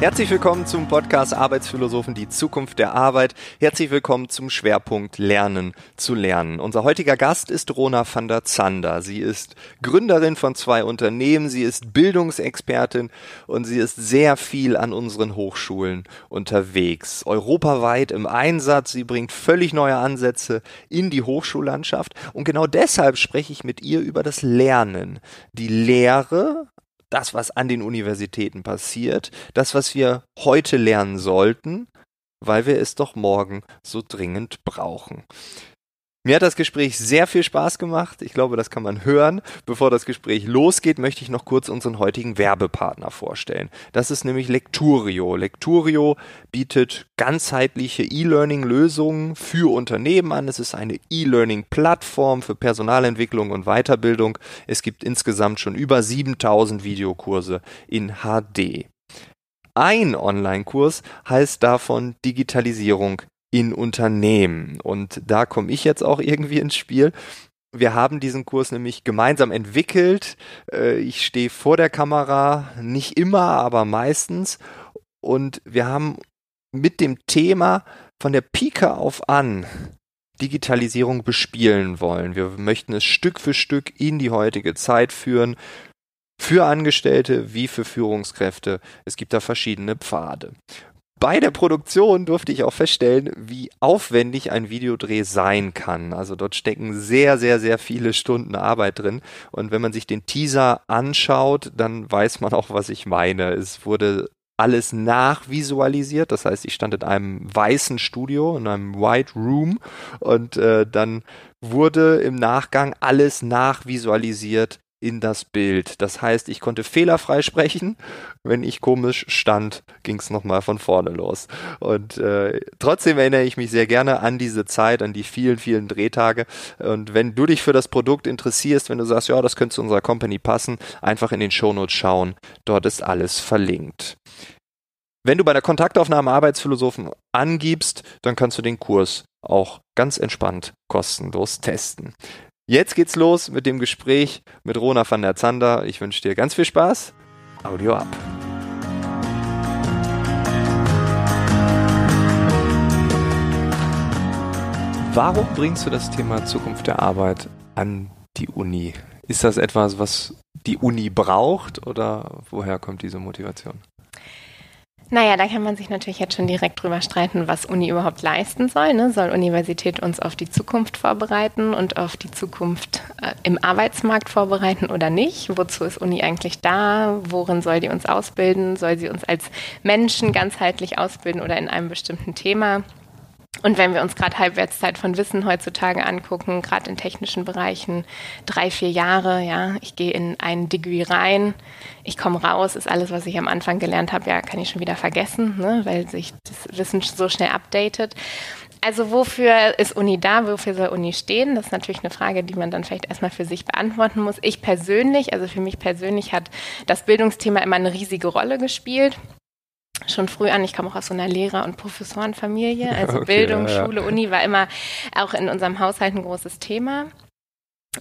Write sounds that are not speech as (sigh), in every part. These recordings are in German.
Herzlich willkommen zum Podcast Arbeitsphilosophen, die Zukunft der Arbeit. Herzlich willkommen zum Schwerpunkt Lernen zu lernen. Unser heutiger Gast ist Rona van der Zander. Sie ist Gründerin von zwei Unternehmen, sie ist Bildungsexpertin und sie ist sehr viel an unseren Hochschulen unterwegs. Europaweit im Einsatz. Sie bringt völlig neue Ansätze in die Hochschullandschaft und genau deshalb spreche ich mit ihr über das Lernen. Die Lehre das, was an den Universitäten passiert, das, was wir heute lernen sollten, weil wir es doch morgen so dringend brauchen. Mir hat das Gespräch sehr viel Spaß gemacht. Ich glaube, das kann man hören. Bevor das Gespräch losgeht, möchte ich noch kurz unseren heutigen Werbepartner vorstellen. Das ist nämlich Lecturio. Lecturio bietet ganzheitliche E-Learning-Lösungen für Unternehmen an. Es ist eine E-Learning-Plattform für Personalentwicklung und Weiterbildung. Es gibt insgesamt schon über 7000 Videokurse in HD. Ein Online-Kurs heißt davon Digitalisierung in Unternehmen. Und da komme ich jetzt auch irgendwie ins Spiel. Wir haben diesen Kurs nämlich gemeinsam entwickelt. Äh, ich stehe vor der Kamera, nicht immer, aber meistens. Und wir haben mit dem Thema von der Pike auf an Digitalisierung bespielen wollen. Wir möchten es Stück für Stück in die heutige Zeit führen. Für Angestellte wie für Führungskräfte. Es gibt da verschiedene Pfade bei der Produktion durfte ich auch feststellen, wie aufwendig ein Videodreh sein kann. Also dort stecken sehr, sehr, sehr viele Stunden Arbeit drin. Und wenn man sich den Teaser anschaut, dann weiß man auch, was ich meine. Es wurde alles nachvisualisiert. Das heißt, ich stand in einem weißen Studio, in einem White Room und äh, dann wurde im Nachgang alles nachvisualisiert in das Bild. Das heißt, ich konnte fehlerfrei sprechen. Wenn ich komisch stand, ging es nochmal von vorne los. Und äh, trotzdem erinnere ich mich sehr gerne an diese Zeit, an die vielen, vielen Drehtage. Und wenn du dich für das Produkt interessierst, wenn du sagst, ja, das könnte zu unserer Company passen, einfach in den Shownotes schauen. Dort ist alles verlinkt. Wenn du bei der Kontaktaufnahme Arbeitsphilosophen angibst, dann kannst du den Kurs auch ganz entspannt kostenlos testen. Jetzt geht's los mit dem Gespräch mit Rona van der Zander. Ich wünsche dir ganz viel Spaß. Audio ab. Warum bringst du das Thema Zukunft der Arbeit an die Uni? Ist das etwas, was die Uni braucht oder woher kommt diese Motivation? Naja, da kann man sich natürlich jetzt schon direkt drüber streiten, was Uni überhaupt leisten soll. Ne? Soll Universität uns auf die Zukunft vorbereiten und auf die Zukunft äh, im Arbeitsmarkt vorbereiten oder nicht? Wozu ist Uni eigentlich da? Worin soll die uns ausbilden? Soll sie uns als Menschen ganzheitlich ausbilden oder in einem bestimmten Thema? Und wenn wir uns gerade Halbwertszeit von Wissen heutzutage angucken, gerade in technischen Bereichen, drei, vier Jahre, ja, ich gehe in ein Degree rein, ich komme raus, ist alles, was ich am Anfang gelernt habe, ja, kann ich schon wieder vergessen, ne, weil sich das Wissen so schnell updatet. Also wofür ist Uni da? Wofür soll Uni stehen? Das ist natürlich eine Frage, die man dann vielleicht erstmal für sich beantworten muss. Ich persönlich, also für mich persönlich hat das Bildungsthema immer eine riesige Rolle gespielt schon früh an. Ich komme auch aus so einer Lehrer- und Professorenfamilie. (laughs) Also okay, Bildung, ja, ja. Schule, Uni war immer auch in unserem Haushalt ein großes Thema.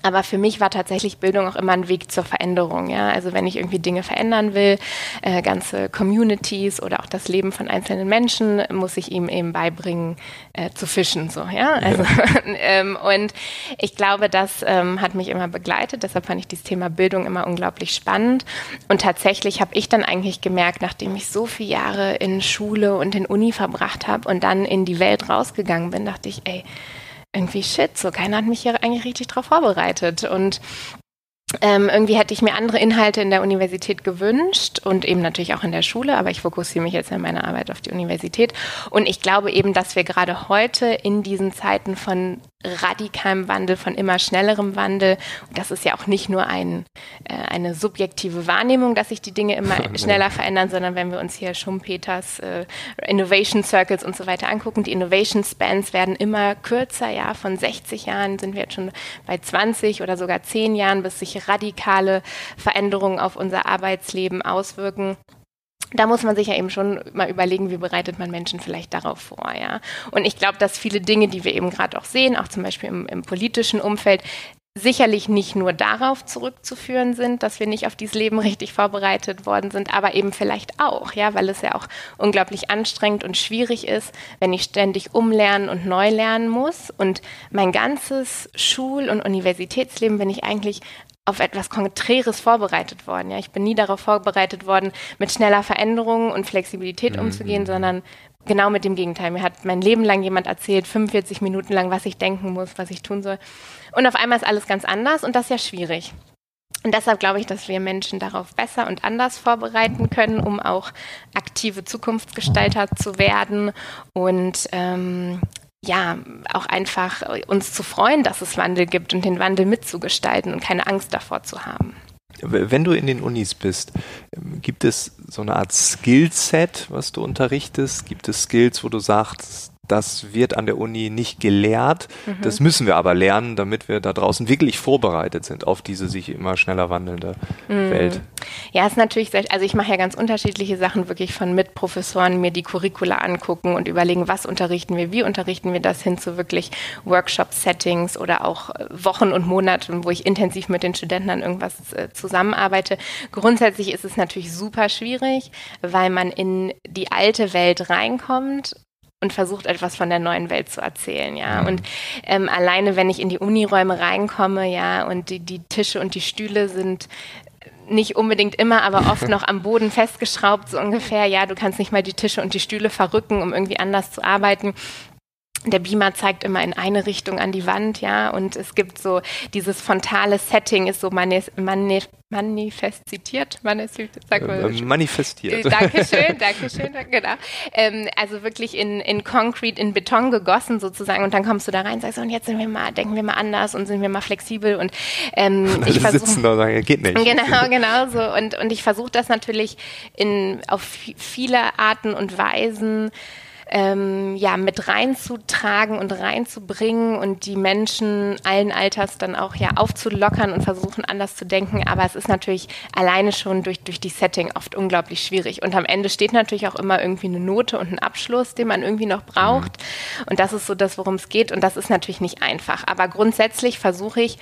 Aber für mich war tatsächlich Bildung auch immer ein Weg zur Veränderung. Ja? Also wenn ich irgendwie Dinge verändern will, äh, ganze Communities oder auch das Leben von einzelnen Menschen, muss ich ihm eben beibringen, äh, zu fischen. So, ja? Also, (laughs) ähm, und ich glaube, das ähm, hat mich immer begleitet. Deshalb fand ich dieses Thema Bildung immer unglaublich spannend. Und tatsächlich habe ich dann eigentlich gemerkt, nachdem ich so viele Jahre in Schule und in Uni verbracht habe und dann in die Welt rausgegangen bin, dachte ich, ey, irgendwie shit, so keiner hat mich hier eigentlich richtig drauf vorbereitet. Und ähm, irgendwie hätte ich mir andere Inhalte in der Universität gewünscht und eben natürlich auch in der Schule, aber ich fokussiere mich jetzt in meiner Arbeit auf die Universität. Und ich glaube eben, dass wir gerade heute in diesen Zeiten von radikalem Wandel, von immer schnellerem Wandel. Und das ist ja auch nicht nur ein, äh, eine subjektive Wahrnehmung, dass sich die Dinge immer (laughs) schneller verändern, sondern wenn wir uns hier Schumpeters äh, Innovation Circles und so weiter angucken, die Innovation Spans werden immer kürzer, ja, von 60 Jahren sind wir jetzt schon bei 20 oder sogar 10 Jahren, bis sich radikale Veränderungen auf unser Arbeitsleben auswirken da muss man sich ja eben schon mal überlegen, wie bereitet man Menschen vielleicht darauf vor, ja. Und ich glaube, dass viele Dinge, die wir eben gerade auch sehen, auch zum Beispiel im, im politischen Umfeld, sicherlich nicht nur darauf zurückzuführen sind, dass wir nicht auf dieses Leben (laughs) richtig vorbereitet worden sind, aber eben vielleicht auch, ja, weil es ja auch unglaublich anstrengend und schwierig ist, wenn ich ständig umlernen und neu lernen muss. Und mein ganzes Schul- und Universitätsleben bin ich eigentlich auf etwas Konträres vorbereitet worden. Ja, ich bin nie darauf vorbereitet worden, mit schneller Veränderung und Flexibilität mhm. umzugehen, sondern genau mit dem Gegenteil. Mir hat mein Leben lang jemand erzählt, 45 Minuten lang, was ich denken muss, was ich tun soll. Und auf einmal ist alles ganz anders und das ist ja schwierig. Und deshalb glaube ich, dass wir Menschen darauf besser und anders vorbereiten können, um auch aktive Zukunftsgestalter zu werden und ähm, ja, auch einfach uns zu freuen, dass es Wandel gibt und den Wandel mitzugestalten und keine Angst davor zu haben. Wenn du in den Unis bist, ähm, gibt es so eine Art Skillset, was du unterrichtest? Gibt es Skills, wo du sagst, das wird an der Uni nicht gelehrt. Mhm. Das müssen wir aber lernen, damit wir da draußen wirklich vorbereitet sind auf diese sich immer schneller wandelnde mhm. Welt. Ja, ist natürlich sehr, also ich mache ja ganz unterschiedliche Sachen wirklich von Mitprofessoren, mir die Curricula angucken und überlegen, was unterrichten wir, wie unterrichten wir das hin zu wirklich Workshop-Settings oder auch äh, Wochen und Monaten, wo ich intensiv mit den Studenten an irgendwas äh, zusammenarbeite. Grundsätzlich ist es natürlich super schwierig, weil man in die alte Welt reinkommt und versucht etwas von der neuen Welt zu erzählen, ja. Mhm. Und ähm, alleine, wenn ich in die Uniräume reinkomme, ja, und die, die Tische und die Stühle sind nicht unbedingt immer, aber oft (laughs) noch am Boden festgeschraubt, so ungefähr. Ja, du kannst nicht mal die Tische und die Stühle verrücken, um irgendwie anders zu arbeiten der Beamer zeigt immer in eine Richtung an die Wand, ja, und es gibt so dieses frontale Setting ist so manif manif manifestiert, manifestiert, sag mal. Äh, manifestiert. Äh, Dankeschön, Dankeschön, genau. Ähm, also wirklich in, in Concrete, in Beton gegossen sozusagen und dann kommst du da rein und sagst, und jetzt sind wir mal, denken wir mal anders und sind wir mal flexibel und ähm, (laughs) ich versuche. sitzen da und sagen, geht nicht. Genau, genau so und, und ich versuche das natürlich in, auf viele Arten und Weisen ähm, ja, mit reinzutragen und reinzubringen und die Menschen allen Alters dann auch ja aufzulockern und versuchen anders zu denken. Aber es ist natürlich alleine schon durch, durch die Setting oft unglaublich schwierig. Und am Ende steht natürlich auch immer irgendwie eine Note und ein Abschluss, den man irgendwie noch braucht. Mhm. Und das ist so das, worum es geht. Und das ist natürlich nicht einfach. Aber grundsätzlich versuche ich,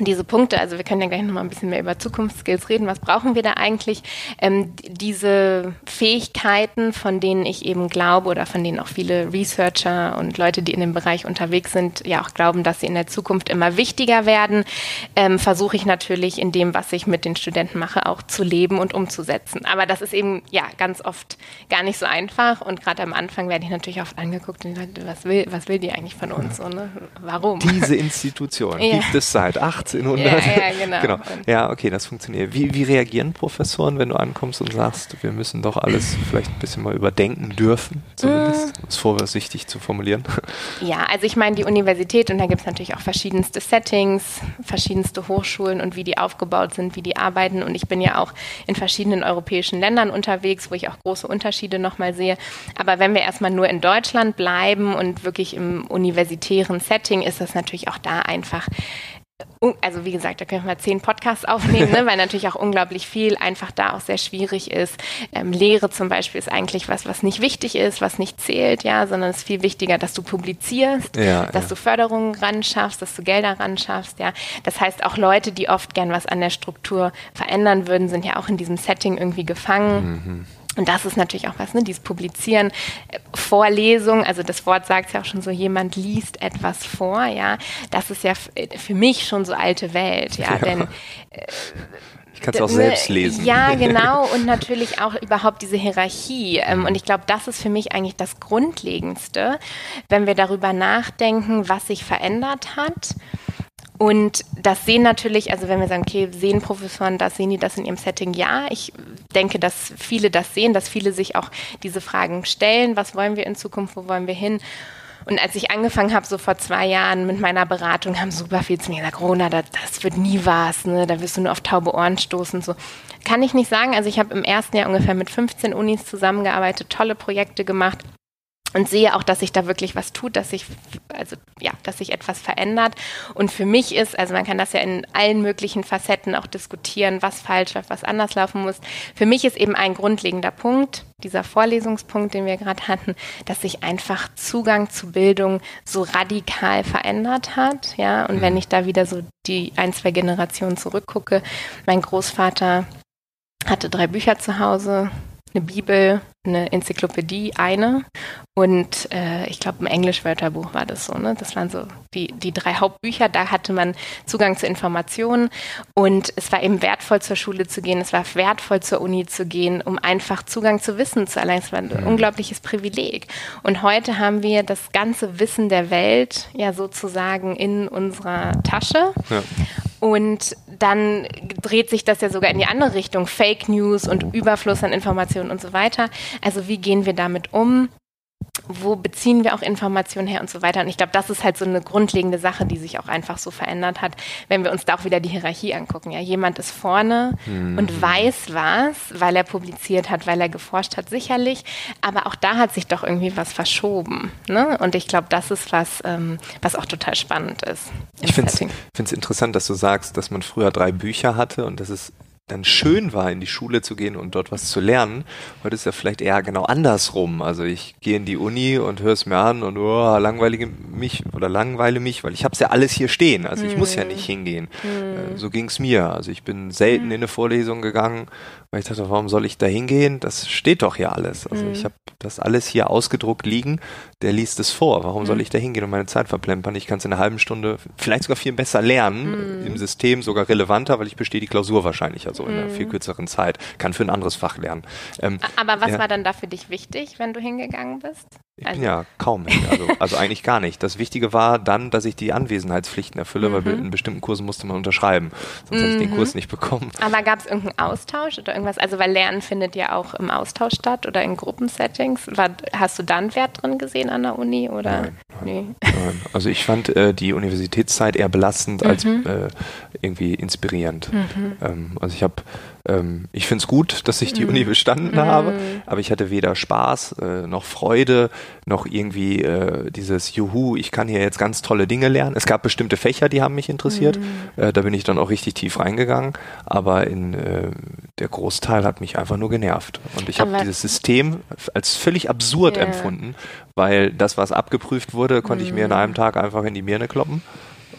diese Punkte, also wir können ja gleich nochmal ein bisschen mehr über Zukunftsskills reden. Was brauchen wir da eigentlich? Ähm, diese Fähigkeiten, von denen ich eben glaube oder von denen auch viele Researcher und Leute, die in dem Bereich unterwegs sind, ja auch glauben, dass sie in der Zukunft immer wichtiger werden, ähm, versuche ich natürlich in dem, was ich mit den Studenten mache, auch zu leben und umzusetzen. Aber das ist eben ja ganz oft gar nicht so einfach und gerade am Anfang werde ich natürlich oft angeguckt und gesagt, was will, was will die eigentlich von uns? So, ne? Warum? Diese (laughs) Institution ja. gibt es seit acht 1800. Ja, ja, genau. genau. Ja, okay, das funktioniert. Wie, wie reagieren Professoren, wenn du ankommst und sagst, wir müssen doch alles vielleicht ein bisschen mal überdenken dürfen, zumindest, mm. um es vorsichtig zu formulieren? Ja, also ich meine, die Universität, und da gibt es natürlich auch verschiedenste Settings, verschiedenste Hochschulen und wie die aufgebaut sind, wie die arbeiten. Und ich bin ja auch in verschiedenen europäischen Ländern unterwegs, wo ich auch große Unterschiede nochmal sehe. Aber wenn wir erstmal nur in Deutschland bleiben und wirklich im universitären Setting, ist das natürlich auch da einfach also wie gesagt, da können wir zehn Podcasts aufnehmen, ne, weil natürlich auch unglaublich viel einfach da auch sehr schwierig ist. Ähm, Lehre zum Beispiel ist eigentlich was, was nicht wichtig ist, was nicht zählt, ja, sondern es ist viel wichtiger, dass du publizierst, ja, dass ja. du Förderungen ran schaffst, dass du Gelder ran schaffst, ja. Das heißt, auch Leute, die oft gern was an der Struktur verändern würden, sind ja auch in diesem Setting irgendwie gefangen. Mhm. Und das ist natürlich auch was, ne? Dieses Publizieren, äh, Vorlesung, also das Wort sagt ja auch schon so, jemand liest etwas vor, ja. Das ist ja äh, für mich schon so alte Welt, ja, ja. denn äh, ich kann es auch selbst lesen. Ja, (laughs) genau. Und natürlich auch überhaupt diese Hierarchie. Ähm, und ich glaube, das ist für mich eigentlich das Grundlegendste, wenn wir darüber nachdenken, was sich verändert hat und das sehen natürlich, also wenn wir sagen, okay, sehen Professoren das, sehen die das in ihrem Setting? Ja, ich denke, dass viele das sehen, dass viele sich auch diese Fragen stellen. Was wollen wir in Zukunft? Wo wollen wir hin? Und als ich angefangen habe, so vor zwei Jahren mit meiner Beratung, haben super viel zu mir gesagt, Rona, das, das wird nie was, ne? da wirst du nur auf taube Ohren stoßen. So kann ich nicht sagen. Also ich habe im ersten Jahr ungefähr mit 15 Unis zusammengearbeitet, tolle Projekte gemacht und sehe auch, dass sich da wirklich was tut, dass sich, also ja, dass sich etwas verändert. Und für mich ist, also man kann das ja in allen möglichen Facetten auch diskutieren, was falsch läuft, was anders laufen muss. Für mich ist eben ein grundlegender Punkt, dieser Vorlesungspunkt, den wir gerade hatten, dass sich einfach Zugang zu Bildung so radikal verändert hat. Ja, und wenn mhm. ich da wieder so die ein, zwei Generationen zurückgucke, mein Großvater hatte drei Bücher zu Hause, eine Bibel, eine Enzyklopädie, eine und äh, ich glaube ein Englisch-Wörterbuch war das so. Ne? Das waren so die, die drei Hauptbücher. Da hatte man Zugang zu Informationen und es war eben wertvoll zur Schule zu gehen, es war wertvoll zur Uni zu gehen, um einfach Zugang zu Wissen zu erlangen. Es war ein mhm. unglaubliches Privileg. Und heute haben wir das ganze Wissen der Welt ja sozusagen in unserer Tasche. Ja. Und dann dreht sich das ja sogar in die andere Richtung, Fake News und Überfluss an Informationen und so weiter. Also wie gehen wir damit um? Wo beziehen wir auch Informationen her und so weiter. Und ich glaube, das ist halt so eine grundlegende Sache, die sich auch einfach so verändert hat, wenn wir uns da auch wieder die Hierarchie angucken. Ja, jemand ist vorne mhm. und weiß was, weil er publiziert hat, weil er geforscht hat, sicherlich. Aber auch da hat sich doch irgendwie was verschoben. Ne? Und ich glaube, das ist was, ähm, was auch total spannend ist. Ich finde es interessant, dass du sagst, dass man früher drei Bücher hatte und dass es dann schön war, in die Schule zu gehen und dort was zu lernen. Heute ist ja vielleicht eher genau andersrum. Also ich gehe in die Uni und höre es mir an und oh, langweilige mich oder langweile mich, weil ich habe es ja alles hier stehen. Also ich hm. muss ja hm. nicht hingehen. Hm. So ging es mir. Also ich bin selten hm. in eine Vorlesung gegangen, weil ich dachte, warum soll ich da hingehen? Das steht doch hier alles. Also ich habe das alles hier ausgedruckt liegen. Der liest es vor. Warum soll ich da hingehen und meine Zeit verplempern? Ich kann es in einer halben Stunde vielleicht sogar viel besser lernen, im System sogar relevanter, weil ich bestehe die Klausur wahrscheinlich also in einer viel mhm. kürzeren Zeit. Kann für ein anderes Fach lernen. Ähm, Aber was ja. war dann da für dich wichtig, wenn du hingegangen bist? Ich also. bin ja kaum hin, also, (laughs) also eigentlich gar nicht. Das Wichtige war dann, dass ich die Anwesenheitspflichten erfülle, weil mhm. in bestimmten Kursen musste man unterschreiben. Sonst hätte ich den Kurs nicht bekommen. Aber gab es irgendeinen Austausch oder irgendwas? Also weil Lernen findet ja auch im Austausch statt oder in Gruppensettings. War, hast du da einen Wert drin gesehen an der Uni oder? Nein, nee. nein. Also ich fand äh, die Universitätszeit eher belastend mhm. als äh, irgendwie inspirierend. Mhm. Ähm, also ich habe ähm, ich finde es gut, dass ich die mhm. Uni bestanden mhm. habe, aber ich hatte weder Spaß äh, noch Freude, noch irgendwie äh, dieses Juhu, ich kann hier jetzt ganz tolle Dinge lernen. Es gab bestimmte Fächer, die haben mich interessiert. Mhm. Äh, da bin ich dann auch richtig tief reingegangen, aber in, äh, der Großteil hat mich einfach nur genervt. Und ich habe dieses System als völlig absurd yeah. empfunden, weil das, was abgeprüft wurde, konnte ich mir in einem mhm. Tag einfach in die Birne kloppen.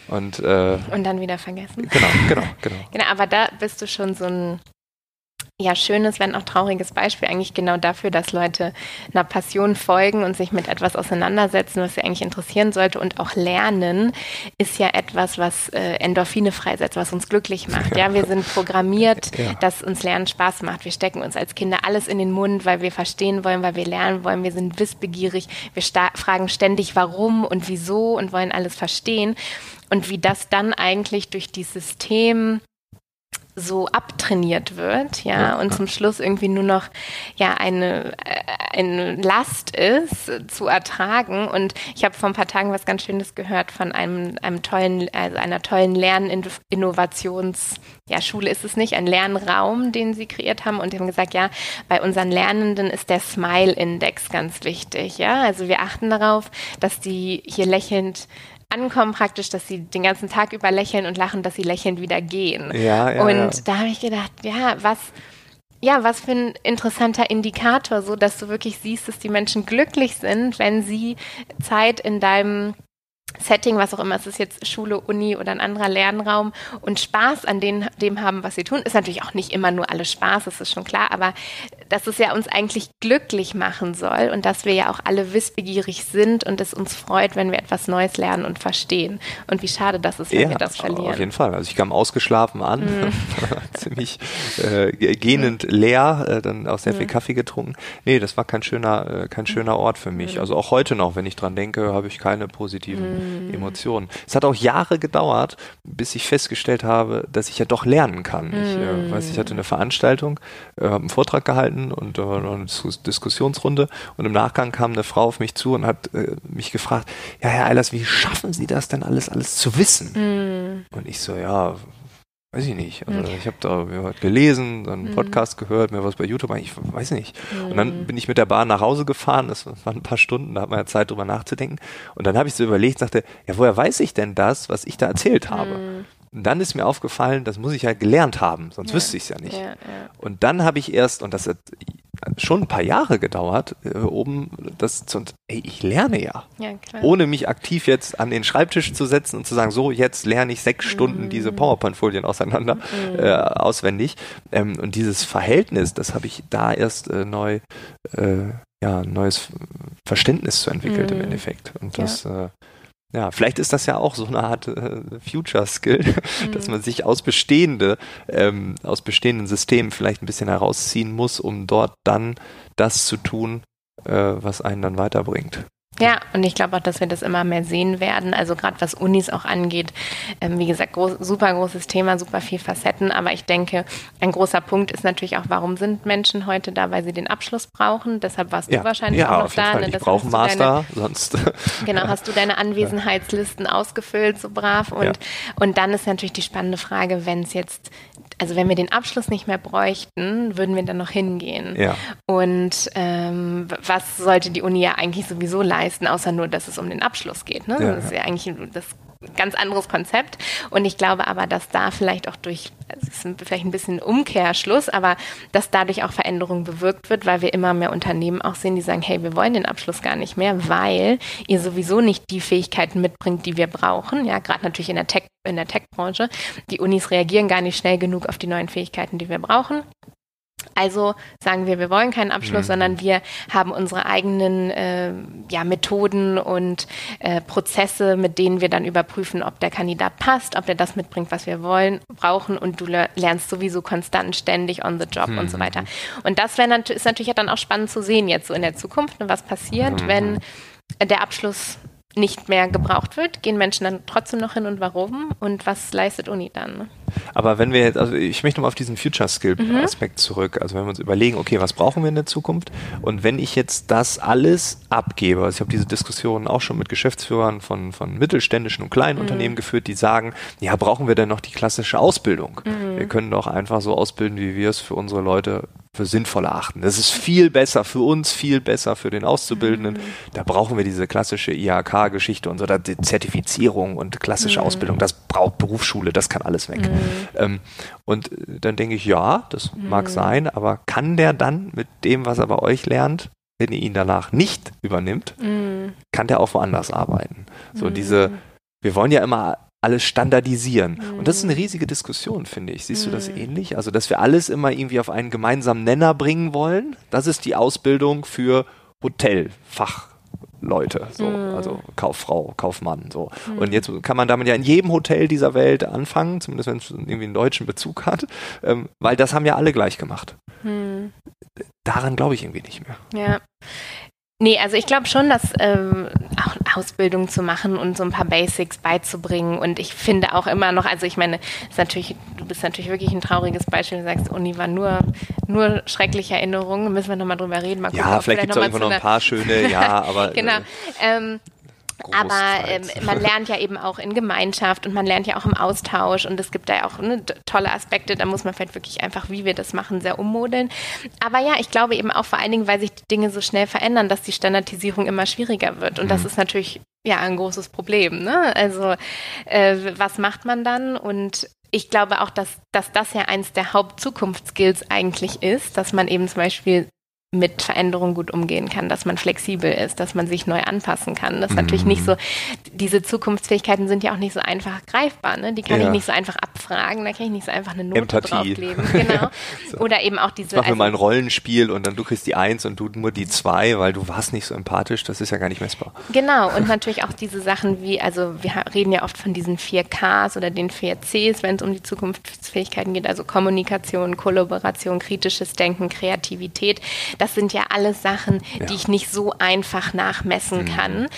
Und, äh, und dann wieder vergessen. Genau, genau, genau. (laughs) genau, aber da bist du schon so ein ja, schönes, wenn auch trauriges Beispiel eigentlich genau dafür, dass Leute einer Passion folgen und sich mit etwas auseinandersetzen, was sie eigentlich interessieren sollte und auch lernen, ist ja etwas, was äh, Endorphine freisetzt, was uns glücklich macht. (laughs) Ja, wir sind programmiert, ja. dass uns Lernen Spaß macht. Wir stecken uns als Kinder alles in den Mund, weil wir verstehen wollen, weil wir lernen wollen. Wir sind wissbegierig. Wir fragen ständig warum und wieso und wollen alles verstehen. Und wie das dann eigentlich durch die System so abtrainiert wird, ja, ja, und zum Schluss irgendwie nur noch ja eine, äh, eine Last ist zu ertragen. Und ich habe vor ein paar Tagen was ganz Schönes gehört von einem, einem tollen, also einer tollen Lerninnovations, ja, Schule ist es nicht, ein Lernraum, den sie kreiert haben. Und die haben gesagt, ja, bei unseren Lernenden ist der Smile-Index ganz wichtig, ja. Also wir achten darauf, dass die hier lächelnd ankommen praktisch, dass sie den ganzen Tag über lächeln und lachen, dass sie lächelnd wieder gehen. Ja, ja, und ja. da habe ich gedacht, ja, was, ja, was für ein interessanter Indikator, so dass du wirklich siehst, dass die Menschen glücklich sind, wenn sie Zeit in deinem Setting, was auch immer, es ist jetzt Schule, Uni oder ein anderer Lernraum und Spaß an den, dem haben, was sie tun, ist natürlich auch nicht immer nur alles Spaß, das ist schon klar, aber dass es ja uns eigentlich glücklich machen soll und dass wir ja auch alle wissbegierig sind und es uns freut, wenn wir etwas Neues lernen und verstehen. Und wie schade das ist, wenn ja, wir das verlieren. Auf jeden Fall. Also ich kam ausgeschlafen an, mm. (laughs) ziemlich äh, gähnend leer, äh, dann auch sehr mm. viel Kaffee getrunken. Nee, das war kein schöner, äh, kein schöner Ort für mich. Mm. Also auch heute noch, wenn ich dran denke, habe ich keine positiven mhm. Emotionen. Es hat auch Jahre gedauert, bis ich festgestellt habe, dass ich ja doch lernen kann. Mhm. Ich äh, weiß, ich hatte eine Veranstaltung, äh, habe einen Vortrag gehalten und äh, eine Diskussionsrunde und im Nachgang kam eine Frau auf mich zu und hat äh, mich gefragt, ja, Herr Eilers, wie schaffen Sie das denn alles, alles zu wissen? Mhm. Und ich so, ja, weiß ich nicht. Also okay. ich habe da mir gelesen, dann einen mhm. Podcast gehört, mir was bei YouTube, ich weiß nicht. Mhm. Und dann mhm. bin ich mit der Bahn nach Hause gefahren, das waren ein paar Stunden, da hat man ja Zeit drüber nachzudenken. Und dann habe ich so überlegt, sagte, ja, woher weiß ich denn das, was ich da erzählt habe? Mhm. Und dann ist mir aufgefallen, das muss ich ja gelernt haben, sonst ja. wüsste ich es ja nicht. Ja, ja. Und dann habe ich erst, und das hat schon ein paar Jahre gedauert, äh, um das zu, ey, ich lerne ja. ja Ohne mich aktiv jetzt an den Schreibtisch zu setzen und zu sagen, so, jetzt lerne ich sechs Stunden mhm. diese PowerPoint-Folien auseinander, mhm. äh, auswendig. Ähm, und dieses Verhältnis, das habe ich da erst äh, neu, äh, ja, neues Verständnis zu entwickelt mhm. im Endeffekt. Und das, ja. Ja, vielleicht ist das ja auch so eine Art äh, Future-Skill, (laughs) mhm. dass man sich aus bestehende, ähm, aus bestehenden Systemen vielleicht ein bisschen herausziehen muss, um dort dann das zu tun, äh, was einen dann weiterbringt. Ja, und ich glaube auch, dass wir das immer mehr sehen werden. Also gerade was Unis auch angeht. Ähm, wie gesagt, groß, super großes Thema, super viel Facetten. Aber ich denke, ein großer Punkt ist natürlich auch, warum sind Menschen heute da, weil sie den Abschluss brauchen. Deshalb warst ja. du wahrscheinlich ja, auch noch da. Fall. Ne? Ich brauche einen Master, deine, sonst. (laughs) Genau, hast du deine (laughs) Anwesenheitslisten ausgefüllt, so brav. Und, ja. und dann ist natürlich die spannende Frage, wenn es jetzt also wenn wir den Abschluss nicht mehr bräuchten, würden wir dann noch hingehen. Ja. Und ähm, was sollte die Uni ja eigentlich sowieso leisten, außer nur, dass es um den Abschluss geht. Ne? Ja, das ist ja eigentlich das ganz anderes Konzept. Und ich glaube aber, dass da vielleicht auch durch, also es ist vielleicht ein bisschen Umkehrschluss, aber dass dadurch auch Veränderung bewirkt wird, weil wir immer mehr Unternehmen auch sehen, die sagen, hey, wir wollen den Abschluss gar nicht mehr, weil ihr sowieso nicht die Fähigkeiten mitbringt, die wir brauchen. Ja, gerade natürlich in der Tech, in der Tech-Branche. Die Unis reagieren gar nicht schnell genug auf die neuen Fähigkeiten, die wir brauchen. Also sagen wir, wir wollen keinen Abschluss, mhm. sondern wir haben unsere eigenen äh, ja, Methoden und äh, Prozesse, mit denen wir dann überprüfen, ob der Kandidat passt, ob der das mitbringt, was wir wollen, brauchen und du lernst sowieso konstant, ständig on the job mhm. und so mhm. weiter. Und das nat ist natürlich dann auch spannend zu sehen jetzt so in der Zukunft, ne, was passiert, mhm. wenn der Abschluss nicht mehr gebraucht wird, gehen Menschen dann trotzdem noch hin und warum und was leistet Uni dann? Aber wenn wir jetzt, also ich möchte mal auf diesen Future Skill Aspekt mhm. zurück, also wenn wir uns überlegen, okay, was brauchen wir in der Zukunft und wenn ich jetzt das alles abgebe, also ich habe diese Diskussion auch schon mit Geschäftsführern von, von mittelständischen und kleinen mhm. Unternehmen geführt, die sagen, ja, brauchen wir denn noch die klassische Ausbildung? Mhm. Wir können doch einfach so ausbilden, wie wir es für unsere Leute für sinnvoll erachten. Das ist viel besser für uns, viel besser für den Auszubildenden. Mhm. Da brauchen wir diese klassische IHK-Geschichte und so, da die Zertifizierung und klassische mhm. Ausbildung. Das braucht Berufsschule, das kann alles weg. Mhm. Ähm, und dann denke ich, ja, das mag mhm. sein, aber kann der dann mit dem, was er bei euch lernt, wenn ihr ihn danach nicht übernimmt, mhm. kann der auch woanders arbeiten. So diese, wir wollen ja immer alles standardisieren. Mhm. Und das ist eine riesige Diskussion, finde ich. Siehst mhm. du das mhm. ähnlich? Also, dass wir alles immer irgendwie auf einen gemeinsamen Nenner bringen wollen, das ist die Ausbildung für Hotelfachleute, so, mhm. also Kauffrau, Kaufmann, so. Mhm. Und jetzt kann man damit ja in jedem Hotel dieser Welt anfangen, zumindest wenn es irgendwie einen deutschen Bezug hat, ähm, weil das haben ja alle gleich gemacht. Mhm. Daran glaube ich irgendwie nicht mehr. Ja. Nee, also ich glaube schon, dass ähm, auch Ausbildung zu machen und so ein paar Basics beizubringen. Und ich finde auch immer noch, also ich meine, ist natürlich, du bist natürlich wirklich ein trauriges Beispiel. Du sagst, Uni war nur, nur schreckliche Erinnerungen. Müssen wir nochmal drüber reden. Mal gucken, ja, vielleicht gibt es irgendwo noch ein paar schöne, ja, aber. (laughs) genau. Äh, ähm, aber ähm, man lernt ja eben auch in Gemeinschaft und man lernt ja auch im Austausch und es gibt da ja auch ne, tolle Aspekte, da muss man vielleicht wirklich einfach, wie wir das machen, sehr ummodeln. Aber ja, ich glaube eben auch vor allen Dingen, weil sich die Dinge so schnell verändern, dass die Standardisierung immer schwieriger wird und mhm. das ist natürlich ja ein großes Problem. Ne? Also äh, was macht man dann und ich glaube auch, dass, dass das ja eins der Hauptzukunftsskills eigentlich ist, dass man eben zum Beispiel mit Veränderungen gut umgehen kann, dass man flexibel ist, dass man sich neu anpassen kann. Das ist mhm. natürlich nicht so, diese Zukunftsfähigkeiten sind ja auch nicht so einfach greifbar, ne? Die kann ja. ich nicht so einfach abfragen, da kann ich nicht so einfach eine Note Empathie. draufkleben. Genau. (laughs) so. Oder eben auch diese. Machen wir also, mal ein Rollenspiel und dann du kriegst die Eins und du nur die zwei, weil du warst nicht so empathisch, das ist ja gar nicht messbar. Genau, und (laughs) natürlich auch diese Sachen wie, also wir reden ja oft von diesen vier Ks oder den vier Cs, wenn es um die Zukunftsfähigkeiten geht, also Kommunikation, Kollaboration, kritisches Denken, Kreativität Das sind ja alles Sachen, ja. die ich nicht so einfach nachmessen mhm. kann.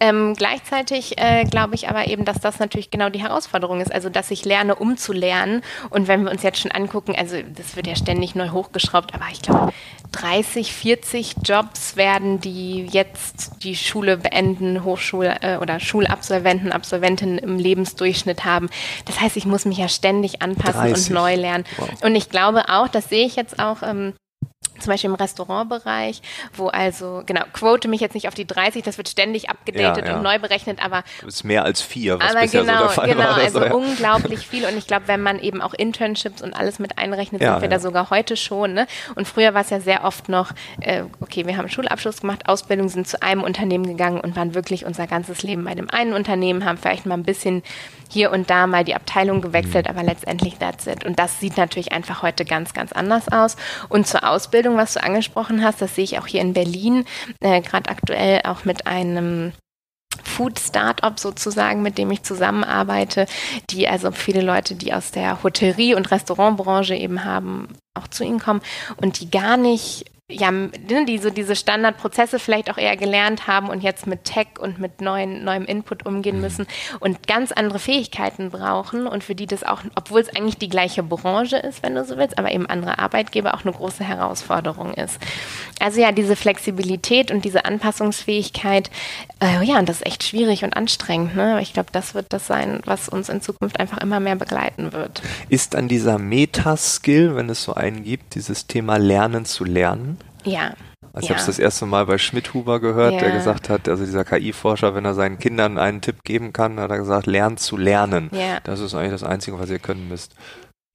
Ähm, gleichzeitig äh, glaube ich aber eben, dass das natürlich genau die Herausforderung ist. Also, dass ich lerne, um zu lernen. Und wenn wir uns jetzt schon angucken, also das wird ja ständig neu hochgeschraubt, aber ich glaube, 30, 40 Jobs werden, die jetzt die Schule beenden, Hochschule äh, oder Schulabsolventen, Absolventinnen im Lebensdurchschnitt haben. Das heißt, ich muss mich ja ständig anpassen 30. und neu lernen. Wow. Und ich glaube auch, das sehe ich jetzt auch ähm, zum Beispiel im Restaurantbereich, wo also, genau, quote mich jetzt nicht auf die 30, das wird ständig abgedatet ja, ja. und neu berechnet, aber. Das ist mehr als vier, was aber bisher genau, so der Fall genau, war. also ja. unglaublich viel und ich glaube, wenn man eben auch Internships und alles mit einrechnet, sind wir da sogar heute schon, ne? Und früher war es ja sehr oft noch, äh, okay, wir haben Schulabschluss gemacht, Ausbildung, sind zu einem Unternehmen gegangen und waren wirklich unser ganzes Leben bei dem einen Unternehmen, haben vielleicht mal ein bisschen hier und da mal die Abteilung gewechselt, aber letztendlich that's it. Und das sieht natürlich einfach heute ganz, ganz anders aus. Und zur Ausbildung, was du angesprochen hast, das sehe ich auch hier in Berlin, äh, gerade aktuell auch mit einem Food Startup sozusagen, mit dem ich zusammenarbeite, die also viele Leute, die aus der Hotellerie- und Restaurantbranche eben haben, auch zu ihnen kommen und die gar nicht ja, ne, die so diese Standardprozesse vielleicht auch eher gelernt haben und jetzt mit Tech und mit neuen, neuem Input umgehen mhm. müssen und ganz andere Fähigkeiten brauchen und für die das auch, obwohl es eigentlich die gleiche Branche ist, wenn du so willst, aber eben andere Arbeitgeber auch eine große Herausforderung ist. Also ja, diese Flexibilität und diese Anpassungsfähigkeit, äh, ja, und das ist echt schwierig und anstrengend. Ne? Ich glaube, das wird das sein, was uns in Zukunft einfach immer mehr begleiten wird. Ist dann dieser Metaskill, wenn es so einen gibt, dieses Thema Lernen zu lernen? Ja. Also ich habe es das erste Mal bei Schmidhuber gehört, ja. der gesagt hat, also dieser KI-Forscher, wenn er seinen Kindern einen Tipp geben kann, hat er gesagt, lernt zu lernen. Ja. Das ist eigentlich das Einzige, was ihr können müsst.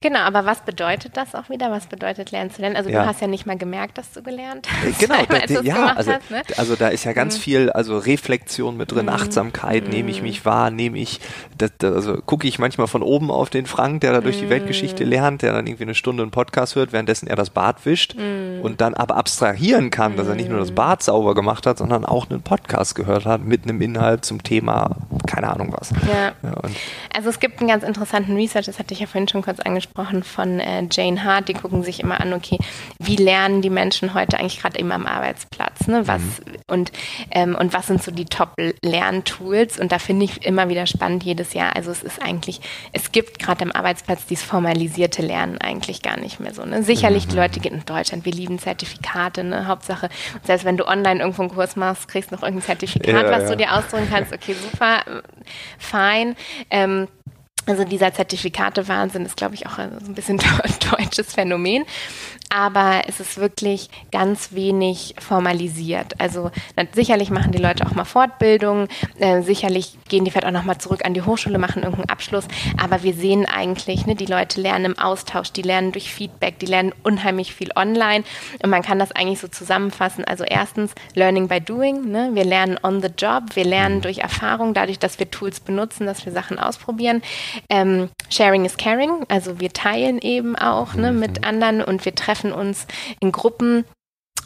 Genau, aber was bedeutet das auch wieder? Was bedeutet lernen zu lernen? Also ja. du hast ja nicht mal gemerkt, dass du gelernt äh, hast. Genau, (laughs) da, die, ja, also, hast, ne? also da ist ja ganz mhm. viel, also Reflexion mit drin, mhm. Achtsamkeit, mhm. nehme ich mich wahr, nehme ich, das, das, also gucke ich manchmal von oben auf den Frank, der da durch die Weltgeschichte mhm. lernt, der dann irgendwie eine Stunde einen Podcast hört, währenddessen er das Bad wischt mhm. und dann aber abstrahieren kann, dass er nicht nur das Bad sauber gemacht hat, sondern auch einen Podcast gehört hat mit einem Inhalt zum Thema, keine Ahnung was. Ja. ja also es gibt einen ganz interessanten Research, das hatte ich ja vorhin schon kurz angesprochen, von äh, Jane Hart, die gucken sich immer an, okay, wie lernen die Menschen heute eigentlich gerade immer am Arbeitsplatz, ne? Was mhm. und ähm, und was sind so die Top-Lerntools? Und da finde ich immer wieder spannend jedes Jahr. Also es ist eigentlich, es gibt gerade am Arbeitsplatz dieses formalisierte Lernen eigentlich gar nicht mehr so. Ne? Sicherlich, mhm. die Leute gehen in Deutschland, wir lieben Zertifikate, ne? Hauptsache, selbst wenn du online irgendwo einen Kurs machst, kriegst du noch irgendein Zertifikat, ja, was ja. du dir ausdrücken kannst. Okay, super, fein. Ähm, also dieser Zertifikate-Wahnsinn ist, glaube ich, auch ein bisschen (laughs) deutsches Phänomen aber es ist wirklich ganz wenig formalisiert. Also sicherlich machen die Leute auch mal Fortbildungen, äh, sicherlich gehen die vielleicht auch nochmal zurück an die Hochschule, machen irgendeinen Abschluss, aber wir sehen eigentlich, ne, die Leute lernen im Austausch, die lernen durch Feedback, die lernen unheimlich viel online und man kann das eigentlich so zusammenfassen. Also erstens Learning by Doing, ne? wir lernen on the job, wir lernen durch Erfahrung, dadurch, dass wir Tools benutzen, dass wir Sachen ausprobieren. Ähm, Sharing is caring, also wir teilen eben auch ne, mit anderen und wir treffen treffen uns in Gruppen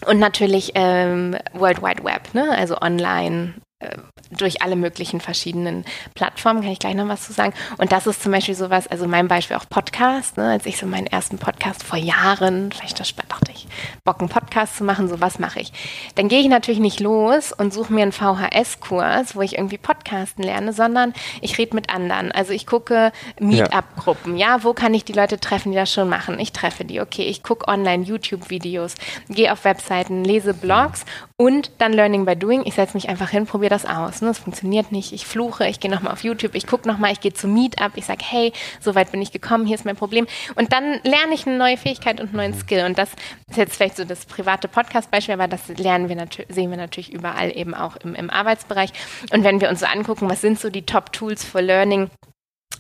und natürlich ähm, World Wide Web, ne? also online äh, durch alle möglichen verschiedenen Plattformen, kann ich gleich noch was zu sagen. Und das ist zum Beispiel sowas, also mein Beispiel auch Podcast, ne, als ich so meinen ersten Podcast vor Jahren, vielleicht das dachte ich, Bock einen Podcast zu machen, so was mache ich. Dann gehe ich natürlich nicht los und suche mir einen VHS-Kurs, wo ich irgendwie Podcasten lerne, sondern ich rede mit anderen. Also ich gucke Meetup-Gruppen, ja. ja, wo kann ich die Leute treffen, die das schon machen? Ich treffe die, okay, ich gucke online YouTube-Videos, gehe auf Webseiten, lese Blogs und dann Learning by Doing. Ich setze mich einfach hin, probiere das aus. Ne? Es funktioniert nicht. Ich fluche, ich gehe nochmal auf YouTube, ich gucke nochmal, ich gehe zum Meetup, ich sage, hey, so weit bin ich gekommen, hier ist mein Problem. Und dann lerne ich eine neue Fähigkeit und einen neuen Skill. Und das ist jetzt vielleicht so das private Podcast-Beispiel, aber das lernen wir sehen wir natürlich überall eben auch im, im Arbeitsbereich. Und wenn wir uns so angucken, was sind so die Top-Tools for Learning,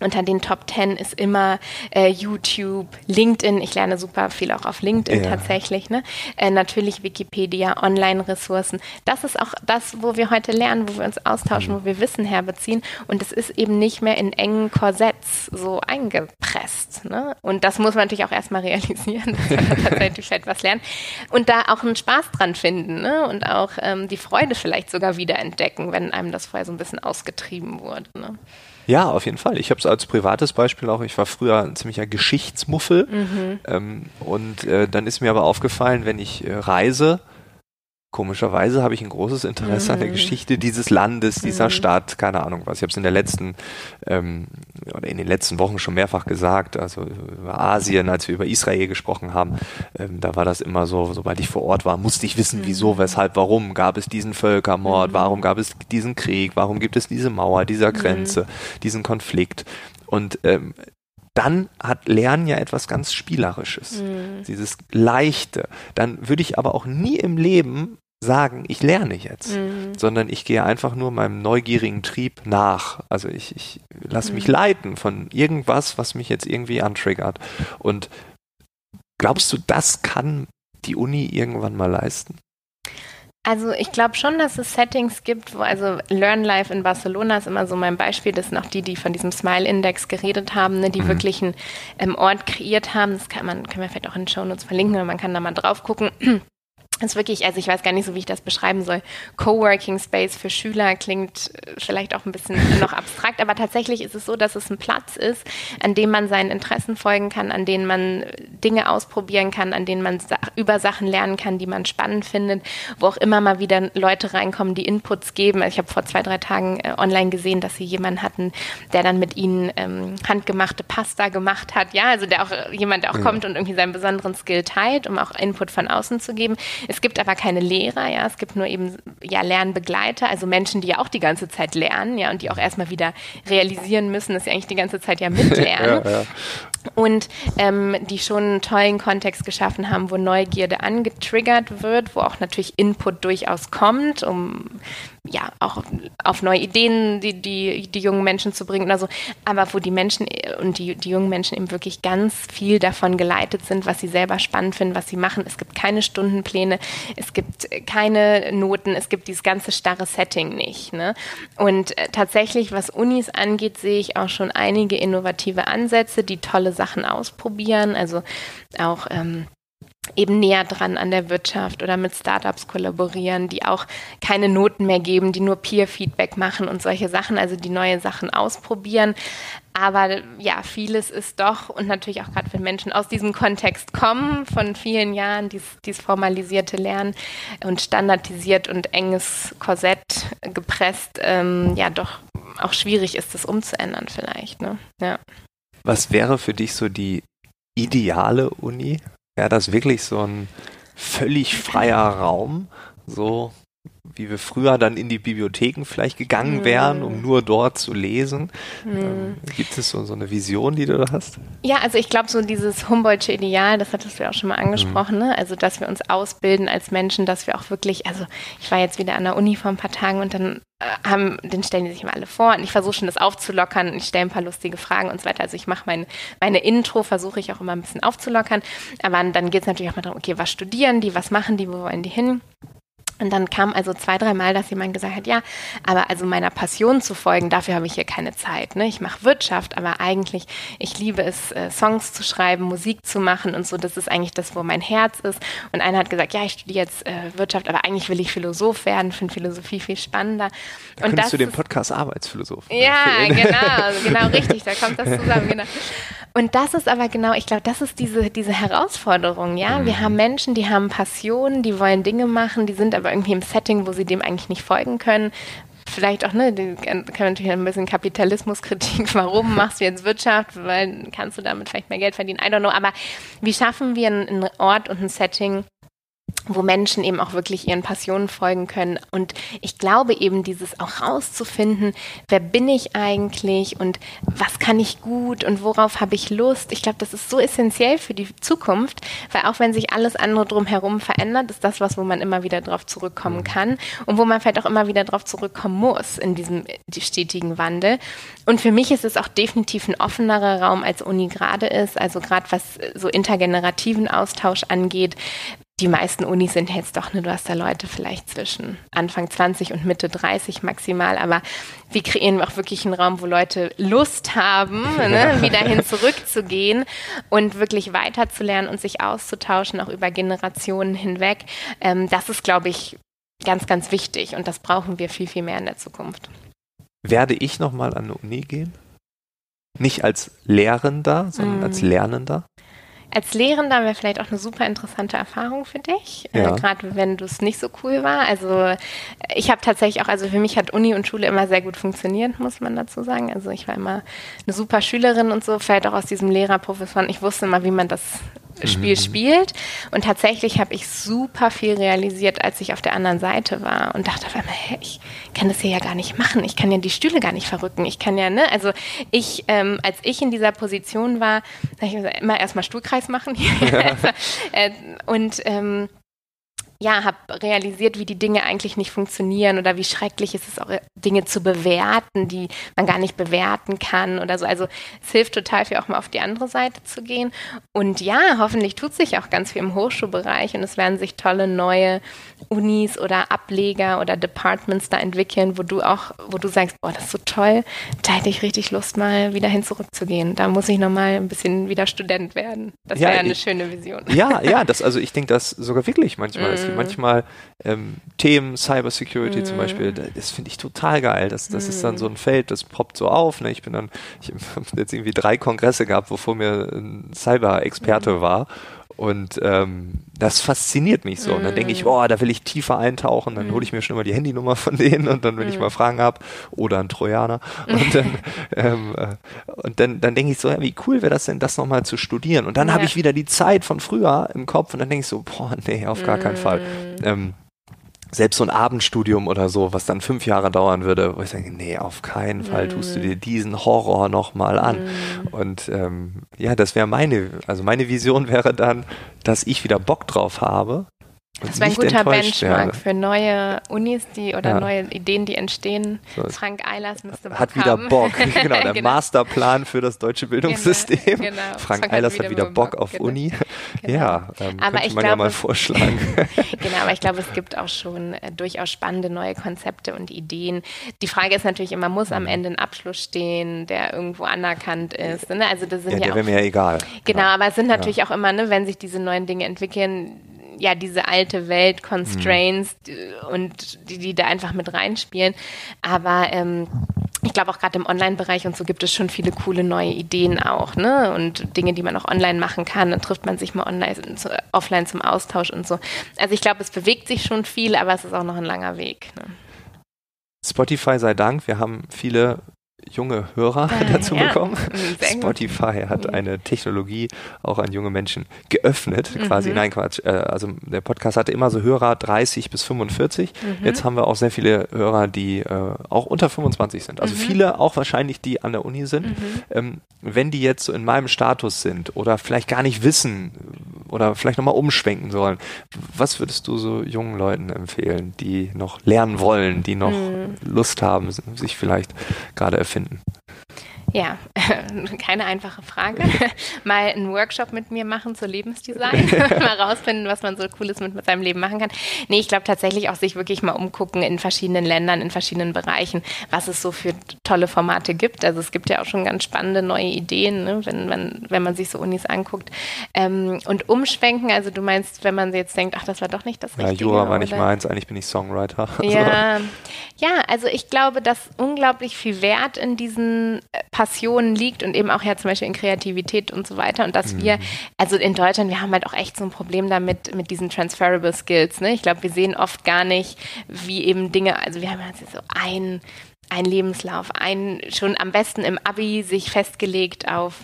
unter den Top 10 ist immer äh, YouTube, LinkedIn. Ich lerne super viel auch auf LinkedIn ja. tatsächlich. Ne? Äh, natürlich Wikipedia, Online-Ressourcen. Das ist auch das, wo wir heute lernen, wo wir uns austauschen, mhm. wo wir Wissen herbeziehen. Und es ist eben nicht mehr in engen Korsetts so eingepresst. Ne? Und das muss man natürlich auch erstmal realisieren, dass man (laughs) tatsächlich etwas lernen. Und da auch einen Spaß dran finden ne? und auch ähm, die Freude vielleicht sogar wieder entdecken, wenn einem das vorher so ein bisschen ausgetrieben wurde. Ne? Ja, auf jeden Fall. Ich habe es als privates Beispiel auch. Ich war früher ein ziemlicher Geschichtsmuffel. Mhm. Ähm, und äh, dann ist mir aber aufgefallen, wenn ich äh, reise, Komischerweise habe ich ein großes Interesse mhm. an der mhm. Geschichte dieses Landes, dieser mhm. Stadt, keine Ahnung was. Ich habe es in der letzten ähm, oder in den letzten Wochen schon mehrfach gesagt, also über Asien, als wir über Israel gesprochen haben, ähm, da war das immer so, sobald ich vor Ort war, musste ich wissen, wieso, mhm. weshalb, warum gab es diesen Völkermord, mhm. warum gab es diesen Krieg, warum gibt es diese Mauer, dieser Grenze, diesen Konflikt. Und ähm, dann hat Lernen ja etwas ganz Spielerisches, mhm. dieses Leichte. Dann würde ich aber auch nie im Leben sagen, ich lerne jetzt, mhm. sondern ich gehe einfach nur meinem neugierigen Trieb nach. Also ich, ich lasse mhm. mich leiten von irgendwas, was mich jetzt irgendwie antriggert. Und glaubst du, das kann die Uni irgendwann mal leisten? Also ich glaube schon, dass es Settings gibt, wo also Learn Life in Barcelona ist immer so mein Beispiel, das sind auch die, die von diesem Smile-Index geredet haben, ne, die mhm. wirklich einen ähm, Ort kreiert haben. Das kann man, können wir vielleicht auch in den Show Notes verlinken, man kann da mal drauf gucken ist wirklich, also ich weiß gar nicht so, wie ich das beschreiben soll. Coworking Space für Schüler klingt äh, vielleicht auch ein bisschen (laughs) noch abstrakt, aber tatsächlich ist es so, dass es ein Platz ist, an dem man seinen Interessen folgen kann, an denen man Dinge ausprobieren kann, an denen man über Sachen lernen kann, die man spannend findet, wo auch immer mal wieder Leute reinkommen, die Inputs geben. Also ich habe vor zwei, drei Tagen äh, online gesehen, dass sie jemanden hatten, der dann mit ihnen ähm, handgemachte Pasta gemacht hat. Ja, also der auch jemand, der auch ja. kommt und irgendwie seinen besonderen Skill teilt, um auch Input von außen zu geben. Es gibt aber keine Lehrer, ja, es gibt nur eben ja Lernbegleiter, also Menschen, die ja auch die ganze Zeit lernen, ja, und die auch erstmal wieder realisieren müssen, dass sie eigentlich die ganze Zeit ja mitlernen. (laughs) ja, ja. Und ähm, die schon einen tollen Kontext geschaffen haben, wo Neugierde angetriggert wird, wo auch natürlich Input durchaus kommt, um ja auch auf neue Ideen die, die, die jungen Menschen zu bringen oder so, aber wo die Menschen und die, die jungen Menschen eben wirklich ganz viel davon geleitet sind, was sie selber spannend finden, was sie machen. Es gibt keine Stundenpläne, es gibt keine Noten, es gibt dieses ganze starre Setting nicht. Ne? Und äh, tatsächlich, was Unis angeht, sehe ich auch schon einige innovative Ansätze, die tolle Sachen ausprobieren. Also auch ähm, eben näher dran an der Wirtschaft oder mit Startups kollaborieren, die auch keine Noten mehr geben, die nur Peer-Feedback machen und solche Sachen, also die neue Sachen ausprobieren. Aber ja, vieles ist doch, und natürlich auch gerade wenn Menschen aus diesem Kontext kommen, von vielen Jahren, dieses, dieses formalisierte Lernen und standardisiert und enges Korsett gepresst, ähm, ja doch auch schwierig ist, das umzuändern vielleicht. Ne? Ja. Was wäre für dich so die ideale Uni? Wäre das wirklich so ein völlig freier Raum, so wie wir früher dann in die Bibliotheken vielleicht gegangen hm. wären, um nur dort zu lesen. Mhm. Ähm, gibt es so, so eine Vision, die du da hast? Ja, also ich glaube, so dieses Humboldtsche Ideal, das hattest du ja auch schon mal angesprochen, mhm. ne? also dass wir uns ausbilden als Menschen, dass wir auch wirklich, also ich war jetzt wieder an der Uni vor ein paar Tagen und dann äh, haben, den stellen die sich immer alle vor und ich versuche schon das aufzulockern und ich stelle ein paar lustige Fragen und so weiter. Also ich mache mein, meine Intro, versuche ich auch immer ein bisschen aufzulockern, aber dann geht es natürlich auch mal darum, okay, was studieren die, was machen die, wo wollen die hin? Und dann kam also zwei, dreimal, dass jemand gesagt hat, ja, aber also meiner Passion zu folgen, dafür habe ich hier keine Zeit. Ne? Ich mache Wirtschaft, aber eigentlich, ich liebe es, äh, Songs zu schreiben, Musik zu machen und so. Das ist eigentlich das, wo mein Herz ist. Und einer hat gesagt, ja, ich studiere jetzt äh, Wirtschaft, aber eigentlich will ich Philosoph werden, finde Philosophie viel spannender. Da und das du den Podcast Arbeitsphilosoph. Ja, genau, (laughs) genau, richtig, da kommt das zusammen, genau. Und das ist aber genau, ich glaube, das ist diese, diese Herausforderung, ja. Mhm. Wir haben Menschen, die haben Passionen, die wollen Dinge machen, die sind aber irgendwie im Setting, wo sie dem eigentlich nicht folgen können. Vielleicht auch, ne, die kann natürlich ein bisschen Kapitalismuskritik, (laughs) warum machst du jetzt Wirtschaft, weil kannst du damit vielleicht mehr Geld verdienen, I don't know, aber wie schaffen wir einen Ort und ein Setting, wo Menschen eben auch wirklich ihren Passionen folgen können. Und ich glaube eben, dieses auch rauszufinden, wer bin ich eigentlich und was kann ich gut und worauf habe ich Lust. Ich glaube, das ist so essentiell für die Zukunft, weil auch wenn sich alles andere drumherum verändert, ist das was, wo man immer wieder drauf zurückkommen kann und wo man vielleicht auch immer wieder drauf zurückkommen muss in diesem stetigen Wandel. Und für mich ist es auch definitiv ein offenerer Raum, als Uni gerade ist. Also gerade was so intergenerativen Austausch angeht, die meisten Unis sind jetzt doch, ne, du hast da Leute vielleicht zwischen Anfang 20 und Mitte 30 maximal, aber wie kreieren wir auch wirklich einen Raum, wo Leute Lust haben, (laughs) ne, wieder hin zurückzugehen und wirklich weiterzulernen und sich auszutauschen, auch über Generationen hinweg. Ähm, das ist, glaube ich, ganz, ganz wichtig und das brauchen wir viel, viel mehr in der Zukunft. werde ich nochmal an eine Uni gehen? Nicht als Lehrender, sondern mm. als Lernender? Als Lehrender wäre vielleicht auch eine super interessante Erfahrung für dich, äh, ja. äh, gerade wenn du es nicht so cool war. Also ich habe tatsächlich auch, also für mich hat Uni und Schule immer sehr gut funktioniert, muss man dazu sagen. Also ich war immer eine super Schülerin und so, vielleicht auch aus diesem Lehrerprofessoren. Ich wusste immer, wie man das Spiel mhm. spielt. Und tatsächlich habe ich super viel realisiert, als ich auf der anderen Seite war und dachte auf einmal, hä, ich kann das hier ja gar nicht machen. Ich kann ja die Stühle gar nicht verrücken. Ich kann ja, ne, also ich, ähm, als ich in dieser Position war, habe ich immer erstmal Stuhlkreis machen. Ja. (laughs) (laughs) also, äh, und ähm, ja, habe realisiert, wie die Dinge eigentlich nicht funktionieren oder wie schrecklich ist es auch, Dinge zu bewerten, die man gar nicht bewerten kann oder so. Also es hilft total viel, auch mal auf die andere Seite zu gehen. Und ja, hoffentlich tut sich auch ganz viel im Hochschulbereich und es werden sich tolle neue Unis oder Ableger oder Departments da entwickeln, wo du auch, wo du sagst, boah, das ist so toll, da hätte ich richtig Lust, mal wieder hin zurückzugehen. Da muss ich nochmal ein bisschen wieder Student werden. Das ja, wäre eine ich, schöne Vision. Ja, ja, (laughs) das, also ich denke das sogar wirklich manchmal. Mm. Gibt manchmal ähm, Themen, Cybersecurity mm. zum Beispiel, das finde ich total geil. Das, das mm. ist dann so ein Feld, das poppt so auf. Ne? Ich bin dann, ich (laughs) habe jetzt irgendwie drei Kongresse gehabt, wovor mir ein Cyber-Experte mm. war und ähm, das fasziniert mich so. Und dann denke ich, oh, da will ich tiefer eintauchen. Dann hole ich mir schon mal die Handynummer von denen und dann, wenn ich mal Fragen habe, oder ein Trojaner. Und dann, ähm, äh, und dann, dann denke ich so, ja, wie cool wäre das denn, das nochmal zu studieren? Und dann ja. habe ich wieder die Zeit von früher im Kopf und dann denke ich so, boah, nee, auf gar keinen Fall. Ähm, selbst so ein Abendstudium oder so, was dann fünf Jahre dauern würde, wo ich sage, nee, auf keinen Fall tust du dir diesen Horror nochmal an. Mm. Und ähm, ja, das wäre meine, also meine Vision wäre dann, dass ich wieder Bock drauf habe, das wäre ein guter Benchmark werde. für neue Unis, die oder ja. neue Ideen, die entstehen. So. Frank Eilers müsste Bock Hat wieder haben. Bock, genau, der genau. Masterplan für das deutsche Bildungssystem. Genau. genau. Frank, Frank Eilers hat wieder, hat wieder Bock, Bock, auf genau. Uni. Genau. (laughs) Ja, ähm, aber könnte ich man glaube, ja mal (laughs) vorschlagen. genau, aber ich glaube, es gibt auch schon äh, durchaus spannende neue Konzepte und Ideen. Die Frage ist natürlich immer, muss am mhm. Ende ein Abschluss stehen, der irgendwo anerkannt ist? Ne? Also das sind ja, ja der wäre mir ja egal. Genau, genau, aber es sind natürlich auch immer, ne, wenn sich diese neuen Dinge entwickeln, ja diese alte Welt, Constraints mhm. und die, die da einfach mit reinspielen. Aber ähm, ich glaube auch gerade im Online-Bereich und so gibt es schon viele coole neue Ideen auch, ne? Und Dinge, die man auch online machen kann. Dann trifft man sich mal online, offline zum Austausch und so. Also ich glaube, es bewegt sich schon viel, aber es ist auch noch ein langer Weg. Ne? Spotify sei Dank, wir haben viele junge Hörer (laughs) dazu ja, bekommen. Spotify hat eine Technologie auch an junge Menschen geöffnet, mhm. quasi. Nein, Quatsch. Äh, also der Podcast hatte immer so Hörer 30 bis 45. Mhm. Jetzt haben wir auch sehr viele Hörer, die äh, auch unter 25 sind. Also mhm. viele auch wahrscheinlich, die an der Uni sind. Mhm. Ähm, wenn die jetzt so in meinem Status sind oder vielleicht gar nicht wissen oder vielleicht nochmal umschwenken sollen, was würdest du so jungen Leuten empfehlen, die noch lernen wollen, die noch mhm. Lust haben, sich vielleicht gerade erfinden? Ja, (laughs) keine einfache Frage. (laughs) Mal einen Workshop mit mir machen zur Lebensdesign, (laughs) mal rausfinden, was man so Cooles mit, mit seinem Leben machen kann. Nee, ich glaube tatsächlich auch sich wirklich mal umgucken in verschiedenen Ländern, in verschiedenen Bereichen, was es so für tolle Formate gibt. Also es gibt ja auch schon ganz spannende neue Ideen, ne, wenn, man, wenn man sich so Unis anguckt. Ähm, und umschwenken, also du meinst, wenn man jetzt denkt, ach, das war doch nicht das Richtige. Ja, Jura war nicht meins, eigentlich bin ich Songwriter. Ja, ja also ich glaube, dass unglaublich viel Wert in diesen äh, Passion liegt und eben auch ja zum Beispiel in Kreativität und so weiter. Und dass mhm. wir, also in Deutschland, wir haben halt auch echt so ein Problem damit, mit diesen transferable Skills. Ne? Ich glaube, wir sehen oft gar nicht, wie eben Dinge, also wir haben jetzt so ein, ein Lebenslauf, ein, schon am besten im Abi sich festgelegt auf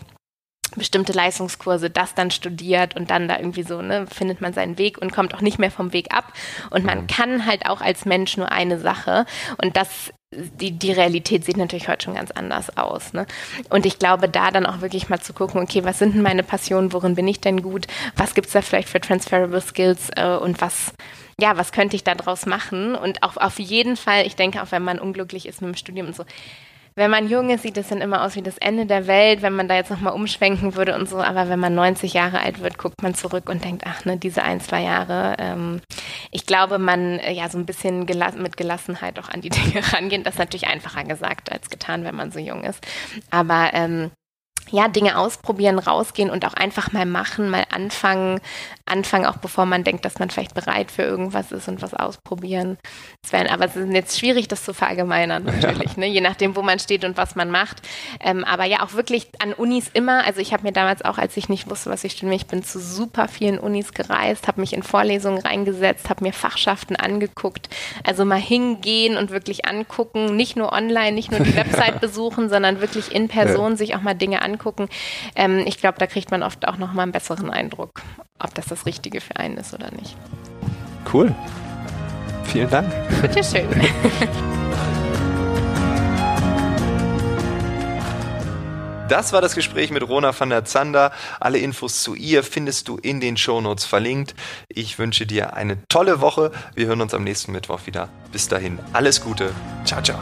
bestimmte Leistungskurse, das dann studiert und dann da irgendwie so, ne, findet man seinen Weg und kommt auch nicht mehr vom Weg ab. Und man mhm. kann halt auch als Mensch nur eine Sache. Und das die, die Realität sieht natürlich heute schon ganz anders aus. Ne? Und ich glaube, da dann auch wirklich mal zu gucken, okay, was sind denn meine Passionen, worin bin ich denn gut, was gibt es da vielleicht für transferable Skills äh, und was, ja, was könnte ich da draus machen? Und auch auf jeden Fall, ich denke, auch wenn man unglücklich ist mit dem Studium und so, wenn man jung ist, sieht es dann immer aus wie das Ende der Welt, wenn man da jetzt nochmal umschwenken würde und so. Aber wenn man 90 Jahre alt wird, guckt man zurück und denkt, ach ne, diese ein, zwei Jahre. Ähm, ich glaube, man äh, ja so ein bisschen gelass mit Gelassenheit auch an die Dinge (laughs) rangehen. Das ist natürlich einfacher gesagt als getan, wenn man so jung ist. Aber ähm, ja, Dinge ausprobieren, rausgehen und auch einfach mal machen, mal anfangen, anfangen, auch bevor man denkt, dass man vielleicht bereit für irgendwas ist und was ausprobieren. Wär, aber es ist jetzt schwierig, das zu verallgemeinern, natürlich, ja. ne? je nachdem, wo man steht und was man macht. Ähm, aber ja, auch wirklich an Unis immer, also ich habe mir damals auch, als ich nicht wusste, was ich studiere, ich bin zu super vielen Unis gereist, habe mich in Vorlesungen reingesetzt, habe mir Fachschaften angeguckt, also mal hingehen und wirklich angucken, nicht nur online, nicht nur die (laughs) Website besuchen, sondern wirklich in Person ja. sich auch mal Dinge angucken angucken. Ähm, ich glaube, da kriegt man oft auch noch mal einen besseren Eindruck, ob das das Richtige für einen ist oder nicht. Cool. Vielen Dank. Bitteschön. Das war das Gespräch mit Rona van der Zander. Alle Infos zu ihr findest du in den Shownotes verlinkt. Ich wünsche dir eine tolle Woche. Wir hören uns am nächsten Mittwoch wieder. Bis dahin, alles Gute. Ciao, ciao.